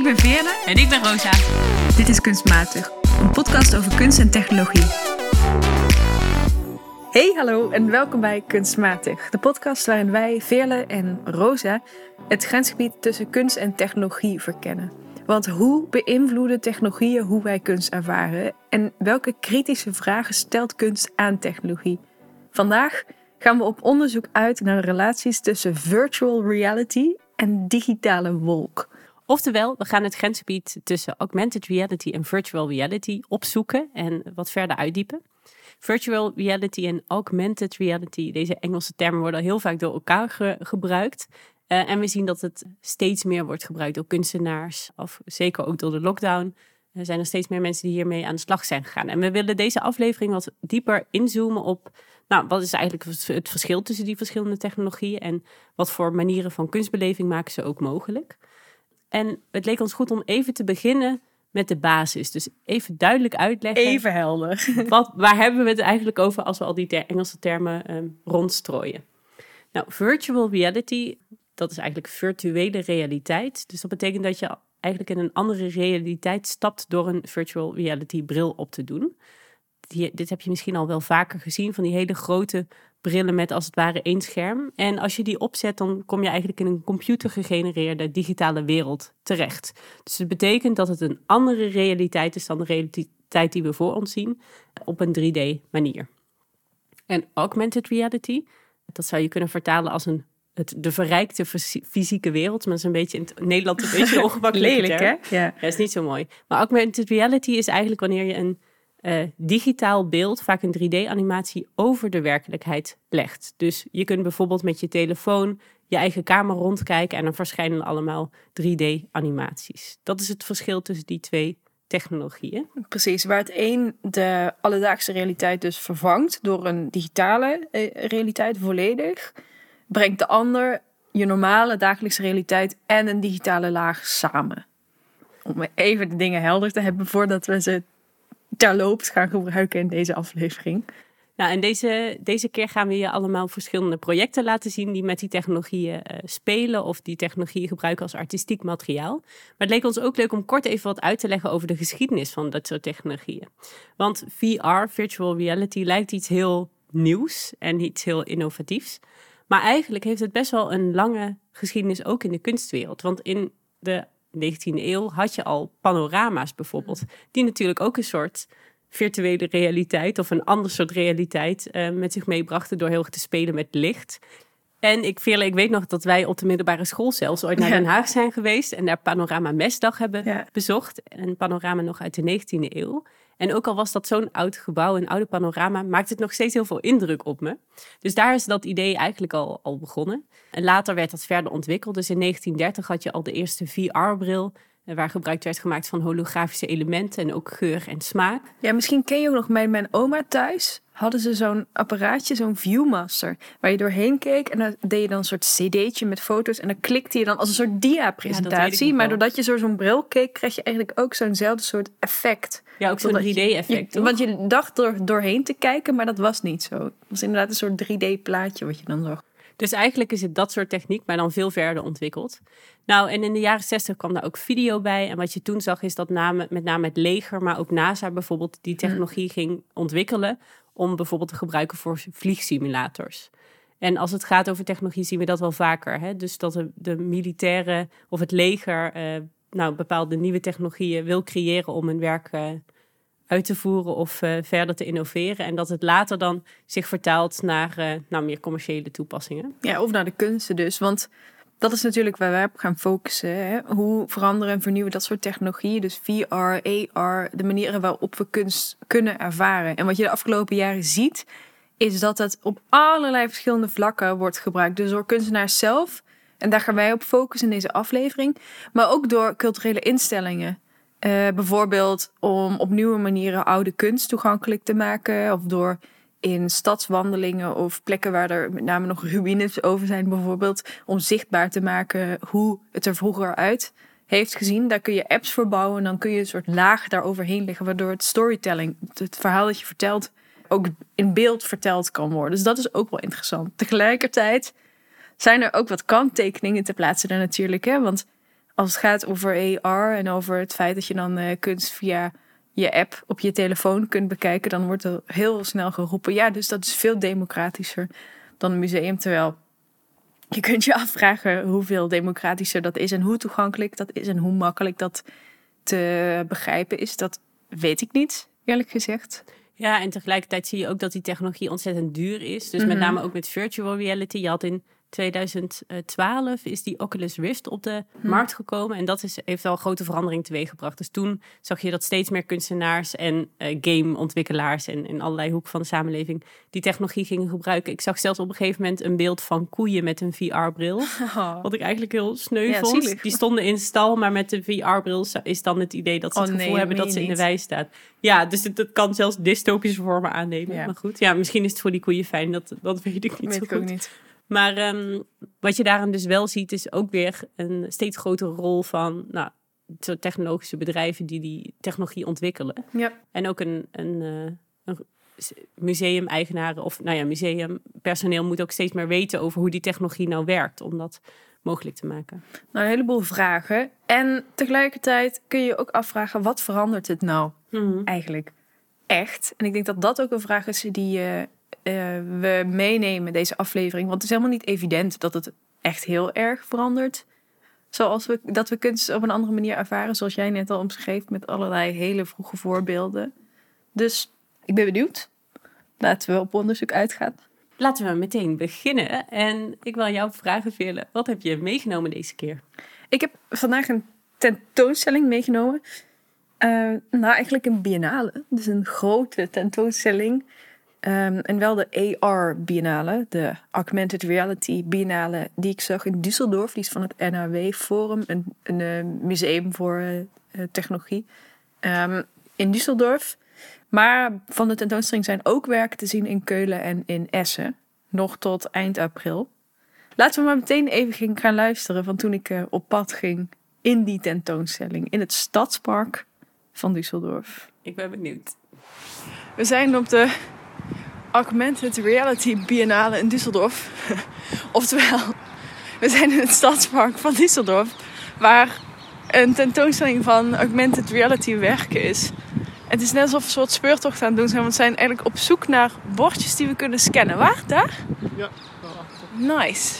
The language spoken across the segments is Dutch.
Ik ben Veerle. En ik ben Rosa. Dit is Kunstmatig, een podcast over kunst en technologie. Hey, hallo en welkom bij Kunstmatig, de podcast waarin wij, Veerle en Rosa, het grensgebied tussen kunst en technologie verkennen. Want hoe beïnvloeden technologieën hoe wij kunst ervaren en welke kritische vragen stelt kunst aan technologie? Vandaag gaan we op onderzoek uit naar de relaties tussen virtual reality en digitale wolk. Oftewel, we gaan het grensgebied tussen augmented reality en virtual reality opzoeken en wat verder uitdiepen. Virtual reality en augmented reality, deze Engelse termen worden heel vaak door elkaar gebruikt. Uh, en we zien dat het steeds meer wordt gebruikt door kunstenaars, of zeker ook door de lockdown. Er zijn er steeds meer mensen die hiermee aan de slag zijn gegaan. En we willen deze aflevering wat dieper inzoomen op, nou, wat is eigenlijk het verschil tussen die verschillende technologieën en wat voor manieren van kunstbeleving maken ze ook mogelijk. En het leek ons goed om even te beginnen met de basis. Dus even duidelijk uitleggen. Even helder. Wat, waar hebben we het eigenlijk over als we al die Engelse termen um, rondstrooien? Nou, virtual reality, dat is eigenlijk virtuele realiteit. Dus dat betekent dat je eigenlijk in een andere realiteit stapt door een virtual reality bril op te doen. Die, dit heb je misschien al wel vaker gezien, van die hele grote brillen met als het ware één scherm. En als je die opzet, dan kom je eigenlijk in een computergegenereerde digitale wereld terecht. Dus het betekent dat het een andere realiteit is dan de realiteit die we voor ons zien, op een 3D-manier. En augmented reality, dat zou je kunnen vertalen als een het, de verrijkte fysieke wereld. Maar dat is een beetje in het Nederland een beetje ongemakkelijk. Lelijk, hè? Ja. Dat is niet zo mooi. Maar augmented reality is eigenlijk wanneer je een uh, digitaal beeld, vaak een 3D-animatie, over de werkelijkheid legt. Dus je kunt bijvoorbeeld met je telefoon je eigen kamer rondkijken en dan verschijnen allemaal 3D-animaties. Dat is het verschil tussen die twee technologieën. Precies, waar het een de alledaagse realiteit dus vervangt door een digitale eh, realiteit volledig, brengt de ander je normale dagelijkse realiteit en een digitale laag samen. Om even de dingen helder te hebben voordat we ze terloops gaan gebruiken in deze aflevering. Nou, en deze, deze keer gaan we je allemaal verschillende projecten laten zien die met die technologieën uh, spelen of die technologieën gebruiken als artistiek materiaal. Maar het leek ons ook leuk om kort even wat uit te leggen over de geschiedenis van dat soort technologieën. Want VR, virtual reality, lijkt iets heel nieuws en iets heel innovatiefs. Maar eigenlijk heeft het best wel een lange geschiedenis ook in de kunstwereld. Want in de 19e eeuw had je al panorama's bijvoorbeeld, die natuurlijk ook een soort virtuele realiteit of een ander soort realiteit uh, met zich meebrachten door heel erg te spelen met licht. En ik, Veerle, ik weet nog dat wij op de middelbare school zelfs ooit naar Den Haag zijn geweest en daar Panorama Mesdag hebben bezocht. Een panorama nog uit de 19e eeuw. En ook al was dat zo'n oud gebouw, een oude panorama, maakt het nog steeds heel veel indruk op me. Dus daar is dat idee eigenlijk al, al begonnen. En later werd dat verder ontwikkeld. Dus in 1930 had je al de eerste VR-bril waar gebruik werd gemaakt van holografische elementen en ook geur en smaak. Ja, misschien ken je ook nog mijn, mijn oma thuis. Hadden ze zo'n apparaatje, zo'n Viewmaster, waar je doorheen keek en dan deed je dan een soort cd'tje met foto's en dan klikte je dan als een soort dia-presentatie. maar doordat je zo zo'n bril keek, kreeg je eigenlijk ook zo'nzelfde soort effect. Ja, ook zo'n 3D-effect. Want je dacht door, doorheen te kijken, maar dat was niet zo. Het was inderdaad een soort 3D-plaatje wat je dan zag. Dus eigenlijk is het dat soort techniek, maar dan veel verder ontwikkeld. Nou, en in de jaren 60 kwam daar ook video bij. En wat je toen zag, is dat name, met name het leger, maar ook NASA bijvoorbeeld, die hm. technologie ging ontwikkelen. Om bijvoorbeeld te gebruiken voor vliegsimulators. En als het gaat over technologie, zien we dat wel vaker. Hè? Dus dat de, de militairen of het leger uh, nou, bepaalde nieuwe technologieën wil creëren om hun werk uh, uit te voeren of uh, verder te innoveren. En dat het later dan zich vertaalt naar, uh, naar meer commerciële toepassingen. Ja, of naar de kunsten dus. Want dat is natuurlijk waar wij op gaan focussen. Hè? Hoe veranderen en vernieuwen dat soort technologieën, dus VR, AR, de manieren waarop we kunst kunnen ervaren. En wat je de afgelopen jaren ziet, is dat het op allerlei verschillende vlakken wordt gebruikt. Dus door kunstenaars zelf, en daar gaan wij op focussen in deze aflevering, maar ook door culturele instellingen. Uh, bijvoorbeeld om op nieuwe manieren oude kunst toegankelijk te maken. Of door in stadswandelingen of plekken waar er met name nog ruïnes over zijn, bijvoorbeeld, om zichtbaar te maken hoe het er vroeger uit heeft gezien. Daar kun je apps voor bouwen en dan kun je een soort laag daaroverheen leggen, waardoor het storytelling, het verhaal dat je vertelt, ook in beeld verteld kan worden. Dus dat is ook wel interessant. Tegelijkertijd zijn er ook wat kanttekeningen te plaatsen daar natuurlijk, hè? want als het gaat over AR en over het feit dat je dan uh, kunst via je app op je telefoon kunt bekijken, dan wordt er heel snel geroepen: ja, dus dat is veel democratischer dan een museum. Terwijl je kunt je afvragen hoeveel democratischer dat is en hoe toegankelijk dat is en hoe makkelijk dat te begrijpen is. Dat weet ik niet, eerlijk gezegd. Ja, en tegelijkertijd zie je ook dat die technologie ontzettend duur is. Dus met mhm. name ook met virtual reality. Je had in 2012 is die Oculus Rift op de hm. markt gekomen. En dat is, heeft wel grote verandering teweeggebracht. Dus toen zag je dat steeds meer kunstenaars en uh, gameontwikkelaars en in allerlei hoeken van de samenleving die technologie gingen gebruiken. Ik zag zelfs op een gegeven moment een beeld van koeien met een VR-bril. Oh. Wat ik eigenlijk heel sneu vond. Die stonden in stal, maar met de VR-bril is dan het idee dat ze oh, het gevoel hebben dat ze in de wei staat. Ja, dus het, kan zelfs dystopische vormen aannemen. Maar goed, ja, misschien is het voor die koeien fijn. Dat, dat weet ik niet weet zo goed. Ook niet. Maar um, wat je daarin dus wel ziet, is ook weer een steeds grotere rol van nou, technologische bedrijven die die technologie ontwikkelen. Ja. En ook een, een, uh, een museumeigenaren of nou ja, museumpersoneel moet ook steeds meer weten over hoe die technologie nou werkt om dat mogelijk te maken. Nou, een heleboel vragen. En tegelijkertijd kun je ook afvragen, wat verandert het nou mhm. eigenlijk echt? En ik denk dat dat ook een vraag is die je we meenemen, deze aflevering. Want het is helemaal niet evident dat het echt heel erg verandert. Zoals we, dat we kunst op een andere manier ervaren, zoals jij net al omschreef, met allerlei hele vroege voorbeelden. Dus ik ben benieuwd. Laten we op onderzoek uitgaan. Laten we meteen beginnen. En ik wil jou vragen, Veerle, wat heb je meegenomen deze keer? Ik heb vandaag een tentoonstelling meegenomen. Uh, nou, eigenlijk een biennale. Dus een grote tentoonstelling Ehm, en wel de AR Biennale, de Augmented Reality Biennale, die ik zag in Düsseldorf. Die is van het NAW Forum, een, een eh, museum voor uh, technologie um, in Düsseldorf. Maar van de tentoonstelling zijn ook werken te zien in Keulen en in Essen, nog tot eind april. Laten we maar meteen even gaan luisteren van toen ik op pad ging in die tentoonstelling in het stadspark van Düsseldorf. Ik ben benieuwd. We zijn op de Augmented Reality Biennale in Düsseldorf. Oftewel, we zijn in het stadspark van Düsseldorf, waar een tentoonstelling van augmented reality werken is. Het is net alsof we een soort speurtocht aan het doen zijn, want we zijn eigenlijk op zoek naar bordjes die we kunnen scannen. Waar? Daar? Ja, daarachter. Nice.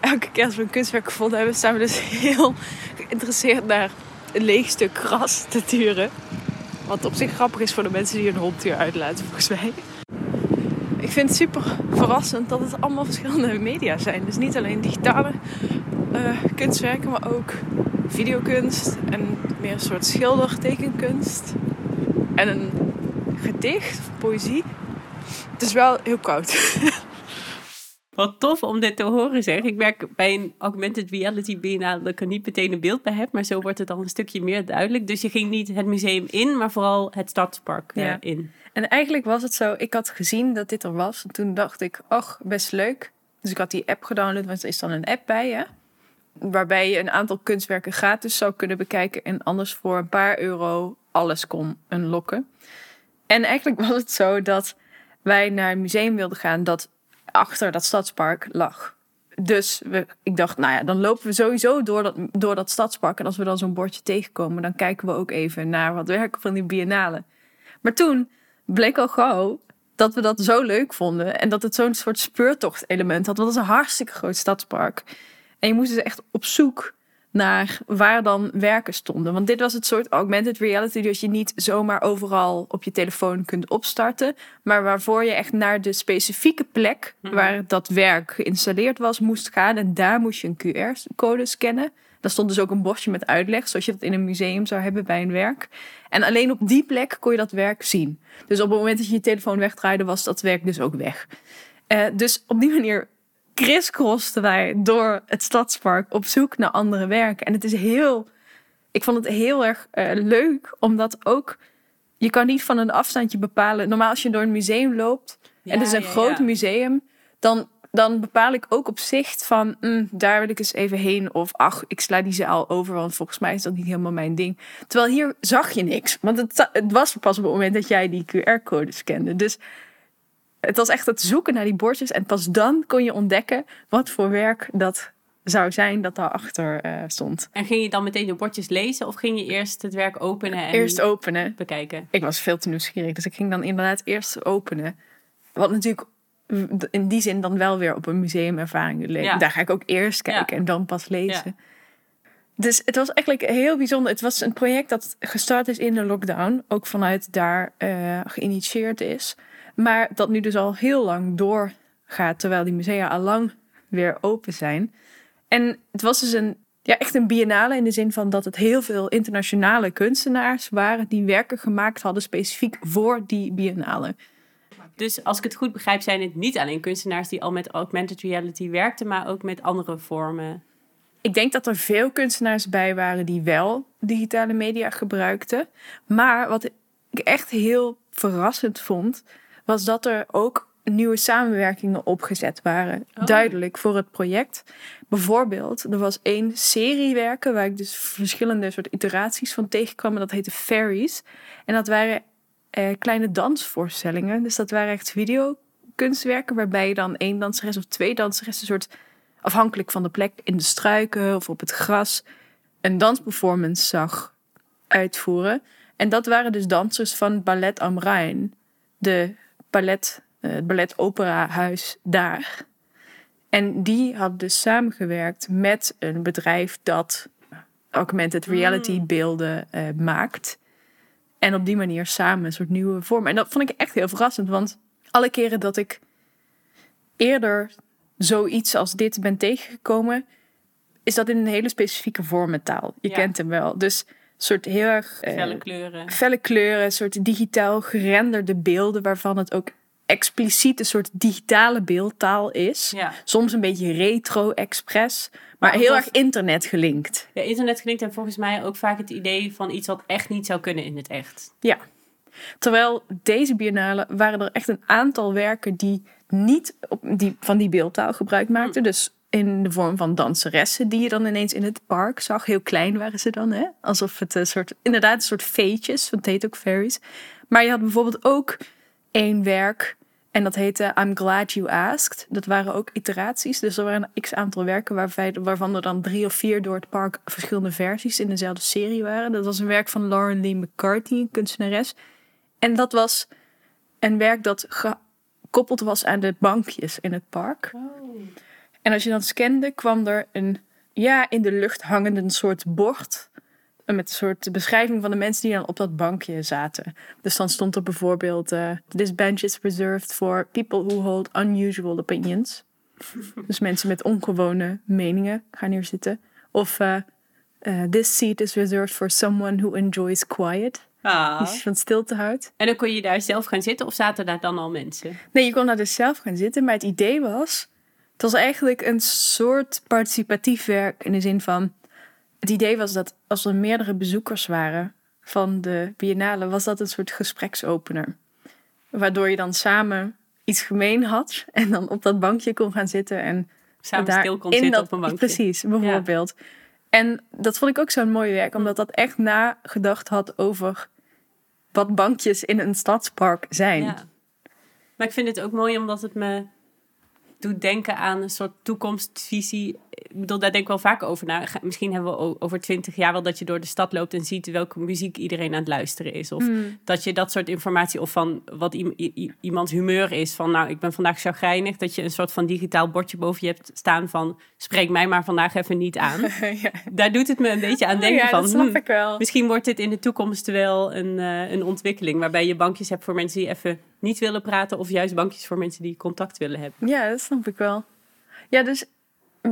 Elke keer als we een kunstwerk gevonden hebben, zijn we dus heel geïnteresseerd naar een leeg stuk gras te turen. Wat op zich grappig is voor de mensen die hun hond hier uitlaten, volgens mij ik vind het super verrassend dat het allemaal verschillende media zijn. Dus niet alleen digitale uh, kunstwerken, maar ook videokunst en meer een soort schildertekenkunst. En een gedicht, poëzie. Het is wel heel koud. Wat tof om dit te horen zeg. Ik merk bij een augmented reality biennale dat ik er niet meteen een beeld bij heb. Maar zo wordt het al een stukje meer duidelijk. Dus je ging niet het museum in, maar vooral het stadspark eh, ja. in. En eigenlijk was het zo, ik had gezien dat dit er was. En toen dacht ik, ach, best leuk. Dus ik had die app gedownload, want er is dan een app bij je. Waarbij je een aantal kunstwerken gratis zou kunnen bekijken. En anders voor een paar euro alles kon unlocken. En eigenlijk was het zo dat wij naar een museum wilden gaan dat achter dat stadspark lag. Dus we, ik dacht, nou ja, dan lopen we sowieso door dat, door dat stadspark. En als we dan zo'n bordje tegenkomen, dan kijken we ook even naar wat werken van die biennale. Maar toen bleek al gauw dat we dat zo leuk vonden. En dat het zo'n soort speurtocht-element had. Want dat is een hartstikke groot stadspark. En je moest dus echt op zoek naar waar dan werken stonden. Want dit was het soort augmented reality dat je niet zomaar overal op je telefoon kunt opstarten, maar waarvoor je echt naar de specifieke plek mhm. waar dat werk geïnstalleerd was moest gaan en daar moest je een QR-code scannen. Daar stond dus ook een bordje met uitleg, zoals je dat in een museum zou hebben bij een werk. En alleen op die plek kon je dat werk zien. Dus op het moment dat je je telefoon wegdraaide, was dat werk dus ook weg. Uh, dus op die manier crisscrosten wij door het stadspark op zoek naar andere werken. En het is heel, ik vond het heel erg uh, leuk, omdat ook, je kan niet van een afstandje bepalen. Normaal als je door een museum loopt, en het is een groot museum, dan dan bepaal ik ook op zicht van mm, daar wil ik eens even heen. Of ach, ik sla die zaal over, want volgens mij is dat niet helemaal mijn ding. Terwijl hier zag je niks. Want het, het was pas op het moment dat jij die QR-code scande. Dus het was echt het zoeken naar die bordjes. En pas dan kon je ontdekken wat voor werk dat zou zijn dat daarachter uh, stond. En ging je dan meteen de bordjes lezen of ging je eerst het werk openen en eerst openen. bekijken? Ik was veel te nieuwsgierig, dus ik ging dan inderdaad eerst openen. Wat natuurlijk in die zin dan wel weer op een museumervaring leek. Daar ga ik ook eerst kijken en dan pas lezen. Dus het was eigenlijk heel bijzonder. Het was een project dat gestart is in de lockdown, ook vanuit daar uh, geïnitieerd is. Maar dat nu dus al heel lang doorgaat, terwijl die musea al lang weer open zijn. En het was dus een, ja, echt een biennale in de zin van dat het heel veel internationale kunstenaars waren die werken gemaakt hadden specifiek voor die biennale. Dus als ik het goed begrijp, zijn het niet alleen kunstenaars die al met augmented reality werkten, maar ook met andere vormen. Ik denk dat er veel kunstenaars bij waren die wel digitale media gebruikten. Maar wat ik echt heel verrassend vond, was dat er ook nieuwe samenwerkingen opgezet waren. Oh. Duidelijk voor het project. Bijvoorbeeld, er was één serie werken waar ik dus verschillende soort iteraties van tegenkwam. En dat heette Fairies. En dat waren eh, kleine dansvoorstellingen. Dus dat waren echt videokunstwerken waarbij je dan één danseres of twee danseressen, een soort afhankelijk van de plek in de struiken of op het gras, een dansperformance zag uitvoeren. En dat waren dus dansers van Ballet am Rijn, de ballet, uh, het ballet operahuis daar. En die hadden dus samengewerkt met een bedrijf dat augmented reality hmm. beelden uh, maakt. En op die manier samen een soort nieuwe vorm. En dat vond ik echt heel verrassend. Want alle keren dat ik eerder zoiets als dit ben tegengekomen, is dat in een hele specifieke vormentaal. Je kent hem wel. Dus soort heel erg. Uh, felle kleuren. Felle kleuren, soort digitaal gerenderde beelden waarvan het ook expliciet een soort digitale beeldtaal is. Ja. Soms een beetje retro-express. Maar heel erg internet gelinkt. Ja, internet gelinkt en volgens mij ook vaak het idee van iets wat echt niet zou kunnen in het echt. Ja. Terwijl deze biennale waren er echt een aantal werken die niet op die, van die beeldtaal gebruik maakten. Mm. Dus in de vorm van danseressen die je dan ineens in het park zag. Heel klein waren ze dan, hè? Alsof het een soort, inderdaad een soort feetjes, want het heet ook fairies. Maar je had bijvoorbeeld ook één werk en dat heette I'm Glad You Asked. Dat waren ook iteraties. Dus er waren een x aantal werken waarvan er dan drie of vier door het park verschillende versies in dezelfde serie waren. Dat was een werk van Lauren Lee McCarthy, een kunstenares. En dat was een werk dat gekoppeld was aan de bankjes in het park. Oh. En als je dan scande, kwam er een ja, in de lucht hangende soort bord met een soort beschrijving van de mensen die dan op dat bankje zaten. Dus dan stond er bijvoorbeeld: uh, This bench is reserved for people who hold unusual opinions. dus mensen met ongewone meningen gaan hier zitten. Of uh, uh, This seat is reserved for someone who enjoys quiet. Ah. Die van stilte houdt. En dan kon je daar zelf gaan zitten of zaten daar dan al mensen? Nee, je kon daar dus zelf gaan zitten. Maar het idee was. Het was eigenlijk een soort participatief werk in de zin van het idee was dat als er meerdere bezoekers waren van de biennale, was dat een soort gespreksopener. Waardoor je dan samen iets gemeen had en dan op dat bankje kon gaan zitten en samen daar stil kon zitten dat, op een bankje. Precies, bijvoorbeeld. En dat vond ik ook zo'n mooi werk, omdat dat echt nagedacht had over wat bankjes in een stadspark zijn. Ja. Maar ik vind het ook mooi omdat het me doet denken aan een soort toekomstvisie. Ik bedoel, daar denk ik wel vaak over na. Misschien hebben we over twintig jaar wel dat je door de stad loopt en ziet welke muziek iedereen aan het luisteren is. Of hmm. dat je dat soort informatie, of van wat iemands humeur is. Van nou, ik ben vandaag chagrijnig. Dat je een soort van digitaal bordje boven je hebt staan van spreek mij maar vandaag even niet aan. ja. Daar doet het me een beetje aan denken ja, van. Dat snap hmm, ik wel. Misschien wordt dit in de toekomst wel een, uh, een ontwikkeling waarbij je bankjes hebt voor mensen die even niet willen praten of juist bankjes voor mensen die contact willen hebben. Ja, dat snap ik wel. Ja, dus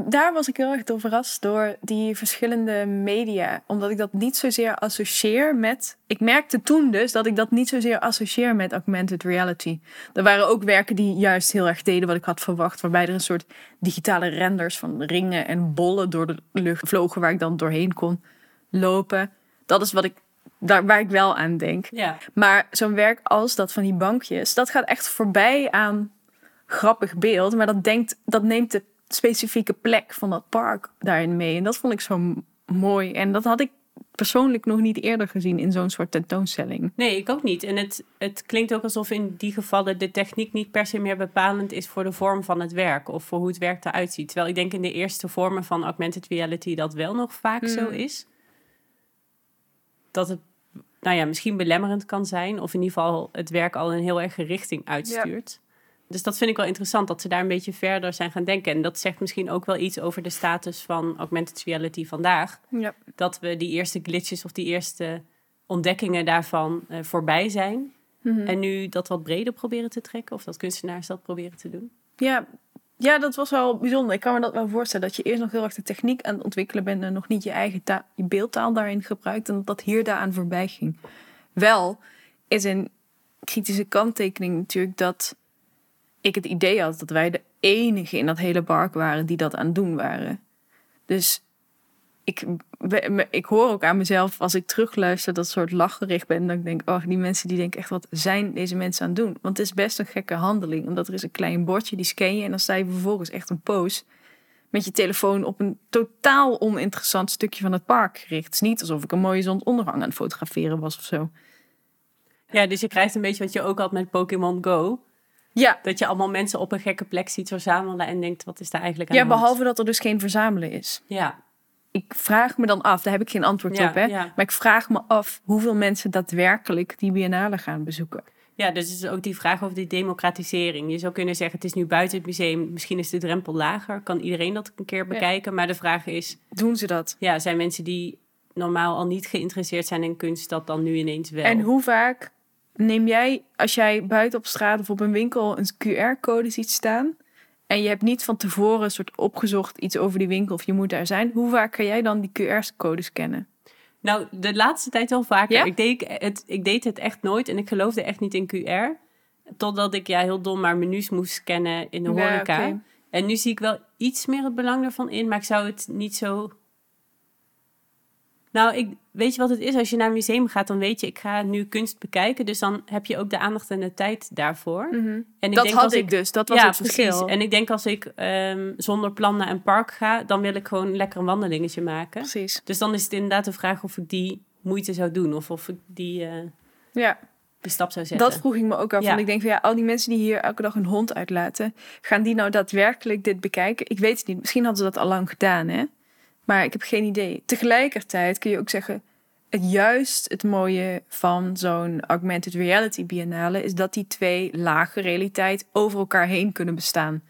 daar was ik heel erg door verrast door die verschillende media. Omdat ik dat niet zozeer associeer met. Ik merkte toen dus dat ik dat niet zozeer associeer met augmented reality. Er waren ook werken die juist heel erg deden wat ik had verwacht. Waarbij er een soort digitale renders van ringen en bollen door de lucht vlogen waar ik dan doorheen kon lopen. Dat is wat ik daar, waar ik wel aan denk. Ja. Maar zo'n werk als dat van die bankjes, dat gaat echt voorbij aan grappig beeld. Maar dat, denkt, dat neemt de specifieke plek van dat park daarin mee. En dat vond ik zo mooi. En dat had ik persoonlijk nog niet eerder gezien in zo'n soort tentoonstelling. Nee, ik ook niet. En het, het klinkt ook alsof in die gevallen de techniek niet per se meer bepalend is voor de vorm van het werk of voor hoe het werk eruit ziet. Terwijl ik denk in de eerste vormen van augmented reality dat wel nog vaak zo Hmm. is. Dat het, nou ja, misschien belemmerend kan zijn of in ieder geval het werk al een heel erg richting uitstuurt. Dus dat vind ik wel interessant, dat ze daar een beetje verder zijn gaan denken. En dat zegt misschien ook wel iets over de status van augmented reality vandaag Ja. dat we die eerste glitches of die eerste ontdekkingen daarvan eh, voorbij zijn. Mhm. En nu dat wat breder proberen te trekken, of dat kunstenaars dat proberen te doen. Ja, ja, dat was wel bijzonder. Ik kan me dat wel voorstellen dat je eerst nog heel erg de techniek aan het ontwikkelen bent en nog niet je eigen je beeldtaal daarin gebruikt en dat dat hier daaraan voorbij ging. Wel is een kritische kanttekening natuurlijk dat ik het idee had dat wij de enige in dat hele park waren die dat aan het doen waren. Dus ik, ik hoor ook aan mezelf als ik terugluister dat soort lachgericht ben. Ik denk, oh, die mensen die denken echt, wat zijn deze mensen aan het doen? Want het is best een gekke handeling. Omdat er is een klein bordje, die scan je. En dan sta je vervolgens echt een pose met je telefoon op een totaal oninteressant stukje van het park gericht. Het is niet alsof ik een mooie zonsondergang aan het fotograferen was of zo. Ja, dus je krijgt een beetje wat je ook had met Pokémon Go. Ja, Dat je allemaal mensen op een gekke plek ziet verzamelen en denkt, wat is daar eigenlijk aan ja de hand? behalve dat er dus geen verzamelen is. Ja, Ik vraag me dan af, daar heb ik geen antwoord Ja, op, hè? ja. Maar ik vraag me af hoeveel mensen daadwerkelijk die biennale gaan bezoeken. ja, dus het is ook die vraag over die democratisering. Je zou kunnen zeggen, het is nu buiten het museum, misschien is de drempel lager. Kan iedereen dat een keer bekijken? Maar de vraag is, Doen ze dat? ja, zijn mensen die normaal al niet geïnteresseerd zijn in kunst, dat dan nu ineens wel? En hoe vaak neem jij, als jij buiten op straat of op een winkel een QR-code ziet staan... en je hebt niet van tevoren een soort opgezocht iets over die winkel of je moet daar zijn... hoe vaak kan jij dan die QR-code scannen? Nou, de laatste tijd wel vaker. Ja? Ik, deed het, ik deed het echt nooit en ik geloofde echt niet in QR. Totdat ik ja, heel dom maar menus moest scannen in de Ja, horeca. En nu zie ik wel iets meer het belang ervan in, maar ik zou het niet zo... Nou, ik, weet je wat het is? Als je naar een museum gaat, dan weet je, ik ga nu kunst bekijken. Dus dan heb je ook de aandacht en de tijd daarvoor. En ik dat denk had als ik dus, dat was ja, het verschil. precies. En ik denk als ik ehm, zonder plan naar een park ga, dan wil ik gewoon lekker een wandelingetje maken. Precies. Dus dan is het inderdaad de vraag of ik die moeite zou doen. Of of ik die, eh, Ja, stap zou zetten. dat vroeg ik me ook af. Ja. Want ik denk van ja, al die mensen die hier elke dag een hond uitlaten... gaan die nou daadwerkelijk dit bekijken? Ik weet het niet. Misschien hadden ze dat al lang gedaan, hè? Maar ik heb geen idee. Tegelijkertijd kun je ook zeggen... Het juist het mooie van zo'n augmented reality biennale... is dat die twee lagen realiteit over elkaar heen kunnen bestaan.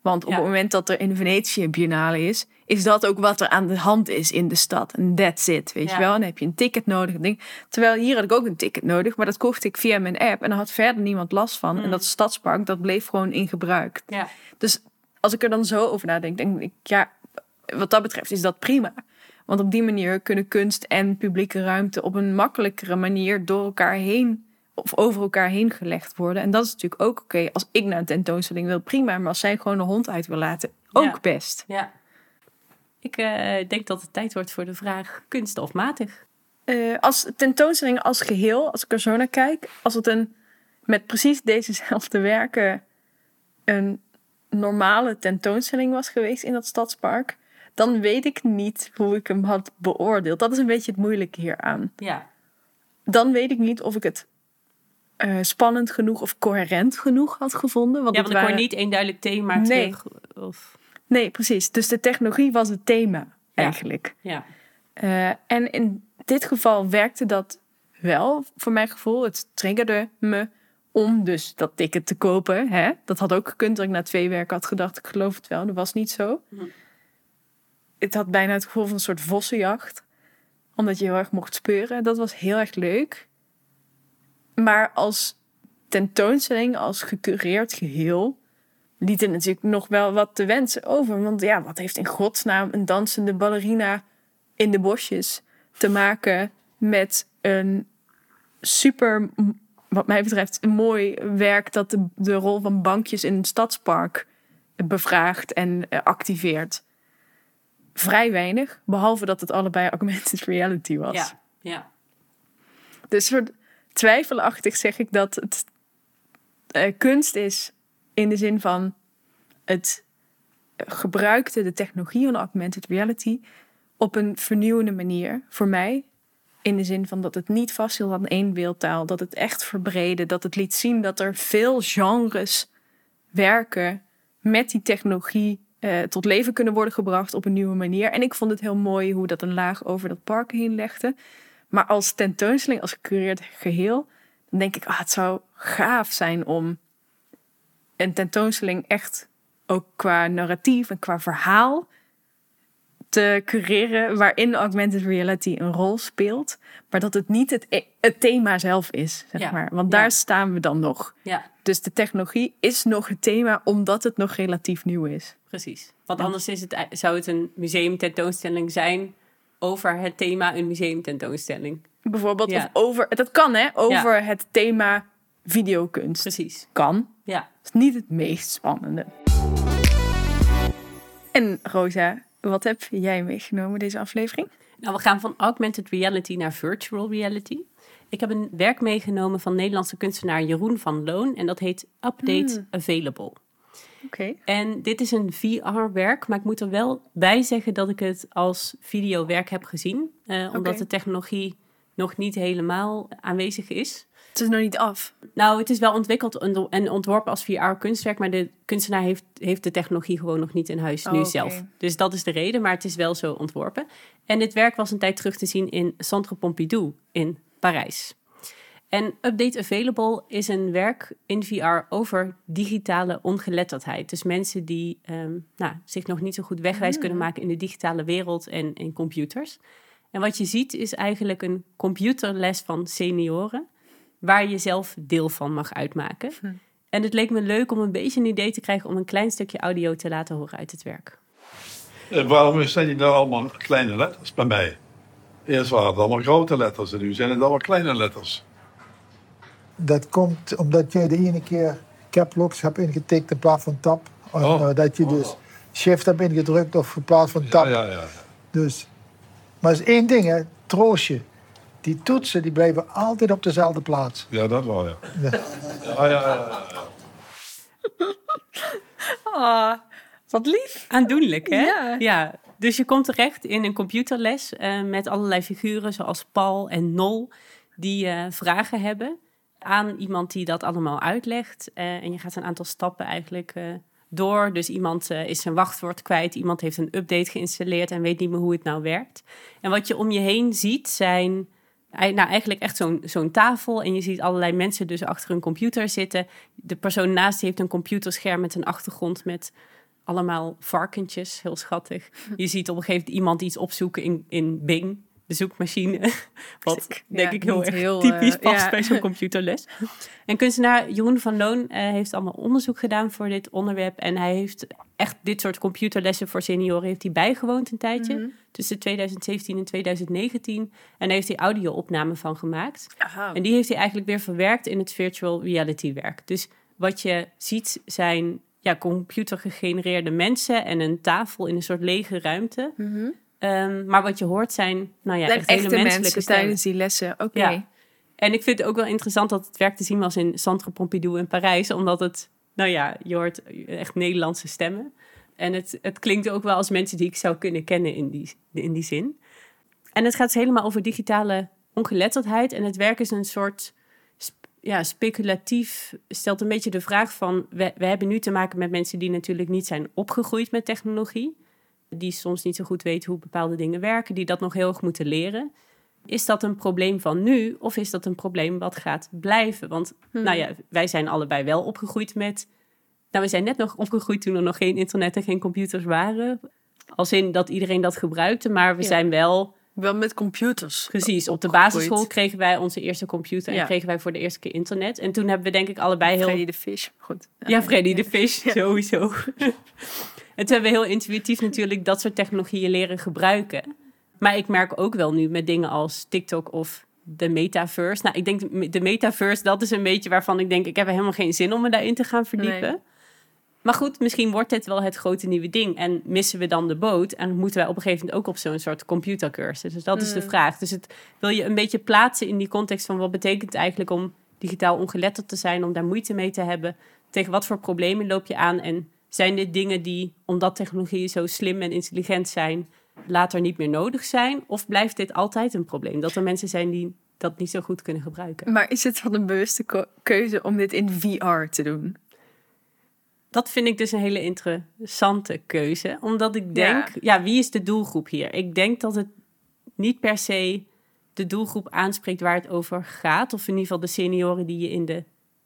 Want op Ja. het moment dat er in Venetië een biennale is... is dat ook wat er aan de hand is in de stad. En that's it, weet Ja. je wel. En dan heb je een ticket nodig. Ding. Terwijl hier had ik ook een ticket nodig... maar dat kocht ik via mijn app... en daar had verder niemand last van. En Mm. dat stadspark, dat bleef gewoon in gebruik. Ja. Dus als ik er dan zo over nadenk, denk ik, ja, wat dat betreft is dat prima. Want op die manier kunnen kunst en publieke ruimte op een makkelijkere manier door elkaar heen of over elkaar heen gelegd worden. En dat is natuurlijk ook oké. Als ik naar een tentoonstelling wil, prima. Maar als zij gewoon een hond uit wil laten, ook Ja. best. ja. Ik eh, denk dat het tijd wordt voor de vraag kunst of matig. Eh, als tentoonstelling als geheel, als ik er zo naar kijk, als het een met precies dezezelfde werken een normale tentoonstelling was geweest in dat stadspark, dan weet ik niet hoe ik hem had beoordeeld. Dat is een beetje het moeilijke hieraan. Ja. Dan weet ik niet of ik het eh, spannend genoeg of coherent genoeg had gevonden. Want Ja, want ik hoor waren- niet één duidelijk thema Nee. terug. Of, Nee, precies. Dus de technologie was het thema eigenlijk. ja. Eh, en in dit geval werkte dat wel, voor mijn gevoel. Het triggerde me om dus dat ticket te kopen. Hè? Dat had ook gekund dat ik na twee werken had gedacht, ik geloof het wel. Dat was niet zo. Mhm. Het had bijna het gevoel van een soort vossenjacht. Omdat je heel erg mocht speuren. Dat was heel erg leuk. Maar als tentoonstelling, als gecureerd geheel... liet het natuurlijk nog wel wat te wensen over. Want ja, wat heeft in godsnaam een dansende ballerina in de bosjes te maken met een super, wat mij betreft, een mooi werk dat de, de rol van bankjes in een stadspark bevraagt en eh, activeert. Vrij weinig, behalve dat het allebei augmented reality was. Ja. Ja. Dus soort twijfelachtig zeg ik dat het eh, kunst is in de zin van het gebruikte de technologie van augmented reality op een vernieuwende manier voor mij In de zin van dat het niet vasthield aan één beeldtaal. Dat het echt verbreden. Dat het liet zien dat er veel genres werken met die technologie eh, tot leven kunnen worden gebracht op een nieuwe manier. En ik vond het heel mooi hoe dat een laag over dat park heen legde. Maar als tentoonstelling, als gecureerd geheel, dan denk ik, ah, het zou gaaf zijn om een tentoonstelling echt ook qua narratief en qua verhaal te cureren waarin augmented reality een rol speelt, maar dat het niet het, e- het thema zelf is, zeg Ja. maar. Want Ja. daar staan we dan nog. Ja, Dus de technologie is nog het thema omdat het nog relatief nieuw is. precies. Want anders is het, zou het een museumtentoonstelling zijn over het thema een museumtentoonstelling. Bijvoorbeeld of over, dat kan hè, over het thema videokunst. Precies. Kan. Ja. Dat is niet het meest spannende. En Rosa, wat heb jij meegenomen deze aflevering? Nou, we gaan van augmented reality naar virtual reality. Ik heb een werk meegenomen van Nederlandse kunstenaar Jeroen van Loon en dat heet Update Hmm. Available. Oké. En dit is een VR-werk, maar ik moet er wel bij zeggen dat ik het als videowerk heb gezien, eh, omdat de technologie nog niet helemaal aanwezig is. Het is nog niet af. Nou, het is wel ontwikkeld en- en ontworpen als VR-kunstwerk, maar de kunstenaar heeft, heeft de technologie gewoon nog niet in huis Oh, nu oké. zelf. Dus dat is de reden, maar het is wel zo ontworpen. En dit werk was een tijd terug te zien in Centre Pompidou in Parijs. En Update Available is een werk in VR over digitale ongeletterdheid. Dus mensen die ehm, nou, zich nog niet zo goed wegwijs kunnen maken in de digitale wereld en in computers. En wat je ziet is eigenlijk een computerles van senioren, waar je zelf deel van mag uitmaken. En het leek me leuk om een beetje een idee te krijgen om een klein stukje audio te laten horen uit het werk. Eh, waarom zijn die nou allemaal kleine letters bij mij? Eerst waren het allemaal grote letters en nu zijn het allemaal kleine letters. Dat komt omdat jij de ene keer caplocks hebt ingetikt in plaats van tab. Of, Oh. eh, dat je dus shift hebt ingedrukt of in plaats van tab. Ja, ja, ja. Dus, maar er is één ding, hè, troostje. Die toetsen die blijven altijd op dezelfde plaats. Ja, dat wel, ja. Ja. Ja, ja, ja. ja. Ah, wat lief. Aandoenlijk, hè? Ja. ja. Dus je komt terecht in een computerles eh, met allerlei figuren zoals Paul en Nol, die eh, vragen hebben aan iemand die dat allemaal uitlegt. Eh, en je gaat een aantal stappen eigenlijk eh, door. Dus iemand is zijn wachtwoord kwijt, iemand heeft een update geïnstalleerd en weet niet meer hoe het nou werkt. En wat je om je heen ziet zijn nou, eigenlijk echt zo'n zo'n tafel. En je ziet allerlei mensen dus achter een computer zitten. De persoon naast heeft een computerscherm met een achtergrond met allemaal varkentjes. Heel schattig. Je ziet op een gegeven moment iemand iets opzoeken in, in Bing, de zoekmachine. Wat denk Ja, ik heel erg heel, typisch eh, past ja. bij zo'n computerles. En kunstenaar Jeroen van Loon eh, heeft allemaal onderzoek gedaan voor dit onderwerp. En hij heeft echt dit soort computerlessen voor senioren heeft hij bijgewoond een tijdje. Mhm. Tussen 2017 en 2019. En daar heeft hij audio-opnamen van gemaakt. Aha. En die heeft hij eigenlijk weer verwerkt in het virtual reality werk. Dus wat je ziet zijn ja, computergegenereerde mensen en een tafel in een soort lege ruimte. Mhm. Ehm, maar wat je hoort zijn, nou ja, echt hele menselijke mensen stemmen. tijdens die lessen. Oké. Ja. En ik vind het ook wel interessant dat het werk te zien was in Centre Pompidou in Parijs. Omdat het, nou ja, je hoort echt Nederlandse stemmen. En het, het klinkt ook wel als mensen die ik zou kunnen kennen in die, in die zin. En het gaat dus helemaal over digitale ongeletterdheid. En het werk is een soort ja, speculatief, stelt een beetje de vraag van... We, we hebben nu te maken met mensen die natuurlijk niet zijn opgegroeid met technologie. Die soms niet zo goed weten hoe bepaalde dingen werken. Die dat nog heel erg moeten leren. Is dat een probleem van nu of is dat een probleem wat gaat blijven? Want nou ja, wij zijn allebei wel opgegroeid met... Nou, we zijn net nog opgegroeid toen er nog geen internet en geen computers waren. Als in dat iedereen dat gebruikte, maar we Ja. zijn wel... Wel met computers. Precies, op de basisschool kregen wij onze eerste computer en Ja. kregen wij voor de eerste keer internet. En toen hebben we denk ik allebei heel... Freddy de Fish. Goed. Ja, Freddy de Fish, sowieso. en toen hebben we heel intuïtief natuurlijk dat soort technologieën leren gebruiken. Maar ik merk ook wel nu met dingen als TikTok of de metaverse. Nou, ik denk de metaverse, dat is een beetje waarvan ik denk... ik heb er helemaal geen zin om me daarin te gaan verdiepen. Nee. Maar goed, misschien wordt dit wel het grote nieuwe ding. En missen we dan de boot? En moeten wij op een gegeven moment ook op zo'n soort computercursus? Dus dat is de Mm. vraag. Dus het wil je een beetje plaatsen in die context van... wat betekent het eigenlijk om digitaal ongeletterd te zijn... om daar moeite mee te hebben? Tegen wat voor problemen loop je aan? En zijn dit dingen die, omdat technologieën zo slim en intelligent zijn... later niet meer nodig zijn? Of blijft dit altijd een probleem? Dat er mensen zijn die dat niet zo goed kunnen gebruiken. Maar is het van een bewuste keuze om dit in VR te doen? Dat vind ik dus een hele interessante keuze. Omdat ik denk, ja. wie is de doelgroep hier? Ik denk dat het niet per se de doelgroep aanspreekt waar het over gaat. Of in ieder geval de senioren die je in de